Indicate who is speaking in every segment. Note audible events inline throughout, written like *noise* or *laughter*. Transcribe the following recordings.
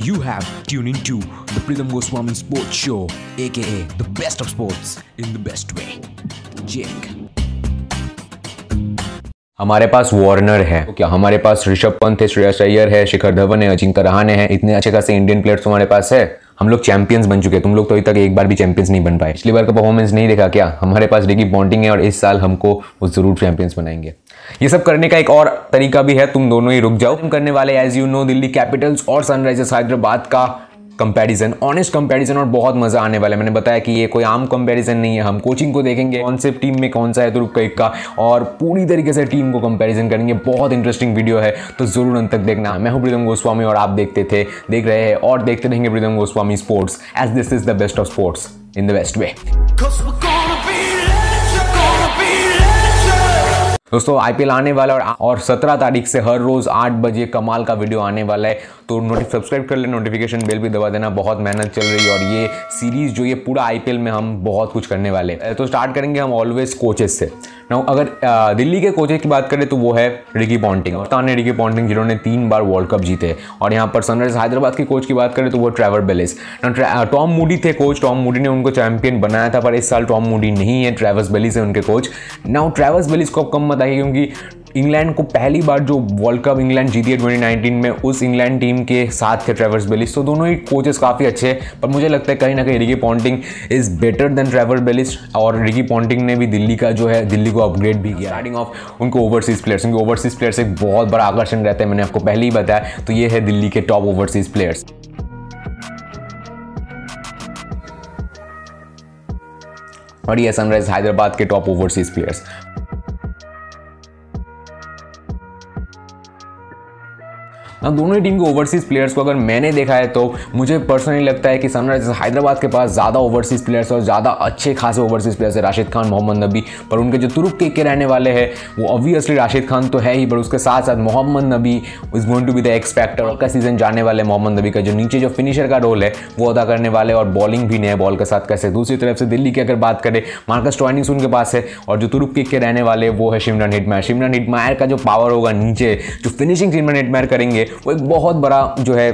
Speaker 1: You have tuned into the Pritham Goswami Sports Show, aka the best of sports in the best way. Jake.
Speaker 2: हमारे पास Warner है। तो क्या हमारे पास ऋषभ पंत है श्रेयस अय्यर है शिखर धवन है अजिंक्य रहाणे है। इतने अच्छे खासे इंडियन प्लेयर्स हमारे पास है। हम लोग चैंपियंस बन चुके हैं। तुम लोग तो अभी तक एक बार भी चैंपियंस नहीं बन पाए। पिछली बार का परफॉर्मेंस नहीं देखा क्या? हमारे पास डिगी बॉन्डिंग है और इस साल हमको वो ज़रूर चैंपियंस बनाएँगे। ये सब करने का एक और तरीका भी है, तुम दोनों ही रुक जाओ। तुम करने वाले as you know Delhi Capitals और सनराइजर्स हैदराबाद का कंपैरिजन ऑनेस्ट कंपैरिजन और बहुत मज़ा आने वाला है। मैंने बताया कि ये कोई आम कंपैरिजन नहीं है, हम कोचिंग को देखेंगे कौन से टीम में कौन सा है तुरुप का, और पूरी तरीके से टीम को कंपैरिजन करेंगे। बहुत इंटरेस्टिंग वीडियो है तो ज़रूर अंत तक देखना। मैं हूँ प्रीतम गोस्वामी और आप देखते थे, देख रहे हैं और देखते रहेंगे Pritam Goswami sports as this is the best of sports in the best way दोस्तों आईपीएल आने वाला है और 17 तारीख से हर रोज आठ बजे कमाल का वीडियो आने वाला है। तो नोटिफ सब्सक्राइब कर ले नोटिफिकेशन बेल भी दबा देना। बहुत मेहनत चल रही है और ये सीरीज़ जो ये पूरा आईपीएल में हम बहुत कुछ करने वाले हैं। तो स्टार्ट करेंगे हम ऑलवेज कोचेस से। ना अगर दिल्ली के कोचेज की बात करें तो वो है रिकी पॉन्टिंग। और तान रिकी पॉन्टिंग जिन्होंने तीन बार वर्ल्ड कप जीते। और यहाँ पर सनराइज हैदराबाद के कोच की बात करें तो वो ट्रेवर बेलिस टॉम मूडी थे कोच। टॉम मूडी ने उनको चैंपियन बनाया था, पर इस साल टॉम मूडी नहीं है। ट्रेवर्स बेलिस है उनके कोच। नाउ ट्रेवर्स बेलिस को कम बताइए क्योंकि इंग्लैंड को पहली बार जो वर्ल्ड कप इंग्लैंड जीती है 2019 में, उस इंग्लैंड टीम के साथ थे ट्रेवर्स बेलिस तो दोनों ही कोचेस काफ़ी अच्छे हैं, पर मुझे लगता है कहीं ना कहीं Ricky Ponting is better than Trevor Bayliss और रिकी पॉन्टिंग ने भी दिल्ली का जो है, दिल्ली को अपग्रेड भी किया। स्टार्टिंग ऑफ़ उनको ओवरसीज प्लेयर्स उनके ओवरसीज प्लेयर्स एक बहुत बड़ा आकर्षण रहता है, मैंने आपको पहले ही बताया। तो ये है दिल्ली के टॉप ओवरसीज प्लेयर्स और ये सनराइज हैदराबाद के टॉप ओवरसीज प्लेयर्स अब दोनों ही टीम के ओवरसीज प्लेयर्स को अगर मैंने देखा है तो मुझे पर्सनली लगता है कि सनराइजर्स हैदराबाद के पास ज़्यादा ओवरसीज प्लेयर्स और ज़्यादा अच्छे खासे ओवरसीज प्लेयर्स है राशिद खान मोहम्मद नबी। पर उनके जो तुरुक के, के रहने वाले हैं वो ऑब्वियसली राशिद खान तो है ही पर उसके साथ साथ Mohammad Nabi is going to be the X factor का सीज़न जाने वाले मोहम्मद नबी का जो नीचे जो फिनिशर का रोल है वो अदा करने वाले और बॉलिंग भी नए बॉल के साथ कैसे दूसरी तरफ़ से दिल्ली की अगर बात करें मार्कस टॉइनिंग्स उनके पास है और जो तुरुक के रहने वाले वो है शिमरन हिटमायर शिमरन हिटमायर का जो पावर होगा नीचे जो फिनिशिंग शिमरन हिटमायर करेंगे वो एक बहुत बड़ा जो है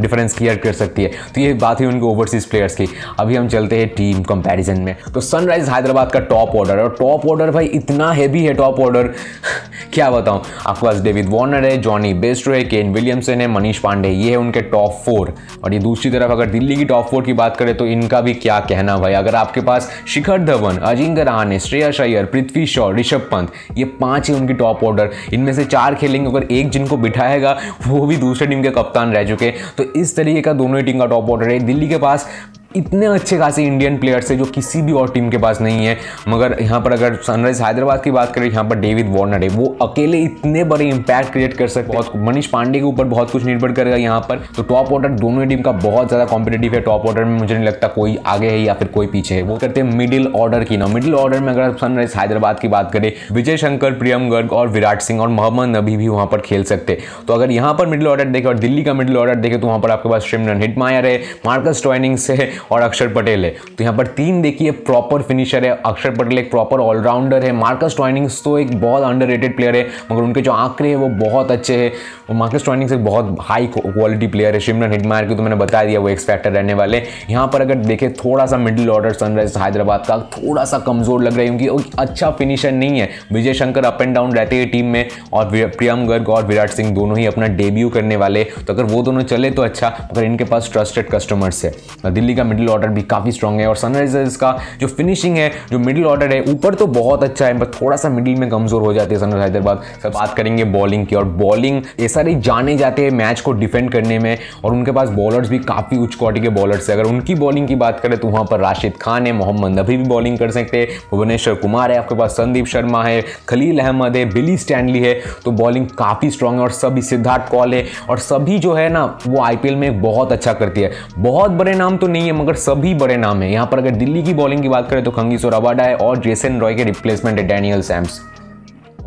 Speaker 2: डिफरेंस क्लियर कर सकती है। तो ये बात है उनके ओवरसीज प्लेयर्स की। अभी हम चलते हैं टीम कंपैरिजन में। तो सनराइज हैदराबाद का टॉप ऑर्डर और टॉप ऑर्डर भाई, इतना हैवी है टॉप ऑर्डर *laughs* क्या बताऊँ? आपके पास डेविड वार्नर है जॉनी बेस्ट्रो है केन विलियमसन है मनीष पांडे ये है उनके टॉप फोर और ये दूसरी तरफ़ अगर दिल्ली की टॉप फोर की बात करें तो इनका भी क्या कहना भाई? अगर आपके पास शिखर धवन, अजिंक्य रहाणे श्रेयस अय्यर पृथ्वी शॉ, ऋषभ पंत, ये पाँच है उनकी टॉप ऑर्डर इनमें से चार खेलेंगे, अगर एक जिनको बिठाएगा, वो भी दूसरे टीम के कप्तान रह चुके। तो इस तरीके का दोनों ही टीम का टॉप ऑर्डर है। दिल्ली के पास इतने अच्छे खासे इंडियन प्लेयर्स है जो किसी भी और टीम के पास नहीं है। मगर यहाँ पर अगर सनराइज हैदराबाद की बात करें यहाँ पर डेविड वार्नर है। वो अकेले इतने बड़े इंपैक्ट क्रिएट कर सकते हैं। बहुत मनीष पांडे के ऊपर बहुत कुछ निर्भर करेगा यहाँ पर। तो टॉप ऑर्डर दोनों टीम का बहुत ज़्यादा कॉम्पिटेटिव है। टॉप ऑर्डर में मुझे नहीं लगता कोई आगे है या फिर कोई पीछे है। वो करते हैं मिडिल ऑर्डर की ना मिडिल ऑर्डर में अगर सनराइज हैदराबाद की बात करें विजय शंकर प्रियम गर्ग और विराट सिंह और मोहम्मद नबी भी वहाँ पर खेल सकते तो अगर यहाँ पर मिडिल ऑर्डर देखें और दिल्ली का मिडिल ऑर्डर देखें तो वहाँ पर आपके पास शिमरन हिटमायर है मार्कस टॉइनिंग्स है और अक्षर पटेल है। तो यहाँ पर तीन देखिए प्रॉपर फिनिशर है, अक्षर पटेल एक प्रॉपर ऑलराउंडर है। मार्कस टॉइनिंग्स तो एक बहुत अंडर प्लेयर है, मगर उनके जो आंकड़े हैं वो बहुत अच्छे हैं। और मार्कस टॉइनिंग्स एक बहुत हाई क्वालिटी प्लेयर है। शिमरन हिटमायर की तो मैंने बता दिया, वो एक्स फैक्टर रहने वाले। यहाँ पर अगर देखें थोड़ा सा मिडिल ऑर्डर सनराइज हैदराबाद का थोड़ा सा कमज़ोर लग रहा है, क्योंकि अच्छा फिनिशर नहीं है। Vijay Shankar up and down रहते हैं टीम में, और प्रियम गर्ग और विराट सिंह दोनों ही अपना डेब्यू करने वाले। तो अगर वो दोनों चले तो अच्छा अगर इनके पास ट्रस्टेड कस्टमर्स है। दिल्ली का मिडिल ऑर्डर भी काफ़ी स्ट्रॉन्ग है, और सनराइजर्स का जो फिनिशिंग है, जो मिडिल ऑर्डर है, ऊपर तो बहुत अच्छा है बट थोड़ा सा मिडिल में कमज़ोर हो जाती है सनराइज हैदराबाद। सब बात करेंगे बॉलिंग की, और बॉलिंग ये सारे जाने जाते हैं मैच को डिफेंड करने में और उनके पास बॉलर्स भी काफ़ी उच्च क्वालिटी के बॉलर्स है। अगर उनकी बॉलिंग की बात करें तो वहाँ पर राशिद खान है, मोहम्मद नबी भी बॉलिंग कर सकते हैं, भुवनेश्वर कुमार है, आपके पास संदीप शर्मा है, खलील अहमद है, बिली स्टैंडली है तो बॉलिंग काफ़ी स्ट्रांग है और सभी सिद्धार्थ कौल है और सभी जो है ना, वो आईपीएल में बहुत अच्छा करती है। बहुत बड़े नाम तो नहीं है, मगर सभी बड़े नाम है। यहाँ पर अगर दिल्ली की बॉलिंग की बात करें तो खंगीसो रबाडा है और जेसन रॉय के रिप्लेसमेंट है डैनियल सैम्स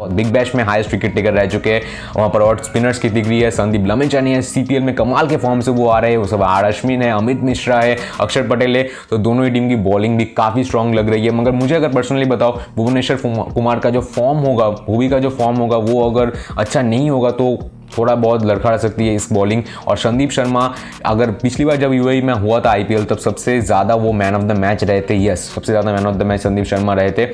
Speaker 2: बिग बैश में हाईएस्ट विकेट टेकर रह चुके हैं। वहाँ पर और स्पिनर्स की डिग्री है, संदीप लमेचानी है सीपीएल में कमाल के फॉर्म से वो आ रहे हैं। वो सब आर अश्विन है अमित मिश्रा है अक्षर पटेल है। तो दोनों ही टीम की बॉलिंग भी काफ़ी स्ट्रांग लग रही है। मगर मुझे अगर पर्सनली बताओ, भुवनेश्वर कुमार का जो फॉर्म होगा, भूवी का जो फॉर्म होगा, वो अगर अच्छा नहीं होगा तो थोड़ा बहुत लड़खड़ा सकती है इस बॉलिंग और संदीप शर्मा, अगर पिछली बार जब यूएई में हुआ था आईपीएल तब सबसे ज़्यादा वो मैन ऑफ़ द मैच रहे थे यस सबसे ज़्यादा man of the match Sandeep Sharma रहे थे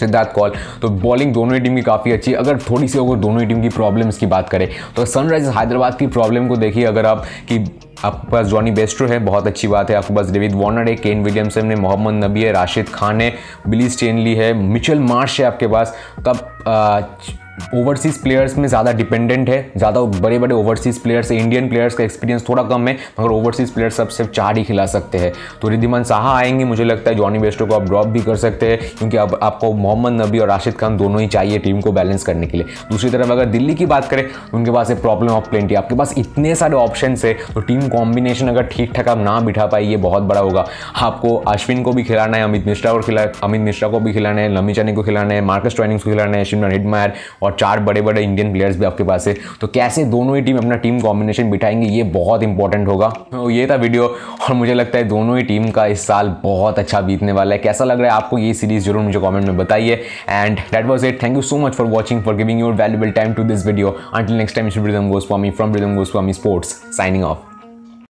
Speaker 2: सिद्धार्थ कॉल तो बॉलिंग दोनों ही टीम की काफ़ी अच्छी, अगर थोड़ी सी अगर दोनों ही टीम की प्रॉब्लम्स की बात करें तो सनराइजर्स हैदराबाद की प्रॉब्लम को देखिए अगर आप कि आपके पास जॉनी बेस्ट्रो है, बहुत अच्छी बात है आपके पास डेविड वार्नर है केन विलियमसन है मोहम्मद नबी है राशिद खान है बिली स्टेनली है मिचल मार्श है आपके पास, तब ओवरसीज़ प्लेयर्स में ज़्यादा डिपेंडेंट है, ज़्यादा बड़े बड़े ओवरसीज़ प्लेयर्स इंडियन प्लेयर्स का एक्सपीरियंस थोड़ा कम है, मगर ओवरसीज़ प्लेयर्स सब सिर्फ़ चार ही खिला सकते हैं। तो रिद्धिमान साहा आएँगे, मुझे लगता है जॉनी बेस्टो को आप ड्रॉप भी कर सकते हैं, क्योंकि अब आपको मोहम्मद नबी और राशिद खान दोनों ही चाहिए टीम को बैलेंस करने के लिए। दूसरी तरफ़ अगर दिल्ली की बात करें तो उनके पास एक प्रॉब्लम ऑफ़ प्लेंटी आपके पास इतने सारे ऑप्शन है तो टीम कॉम्बिनेशन अगर ठीक ठाक आप ना बिठा पाए, ये बहुत बड़ा होगा। आपको अश्विन को भी खिलाना है, अमित मिश्रा को खिला, अमित मिश्रा को भी खिलाना है लमी चानी को खिलाना है, मार्कस ट्रेनिंग्स को खिलाना है शिमरन हिडमायर और चार बड़े बड़े इंडियन प्लेयर्स भी आपके पास है। तो कैसे दोनों ही टीम अपना टीम कॉम्बिनेशन बिठाएँगे, ये बहुत इंपॉर्टेंट होगा। तो ये था वीडियो और मुझे लगता है दोनों ही टीम का इस साल बहुत अच्छा बीतने वाला है। कैसा लग रहा है आपको ये सीरीज़ ज़रूर मुझे कॉमेंट में बताइए। And that was it thank you so much for watching for giving your valuable time to this video until next time Goswami from Ridham Goswami sports signing off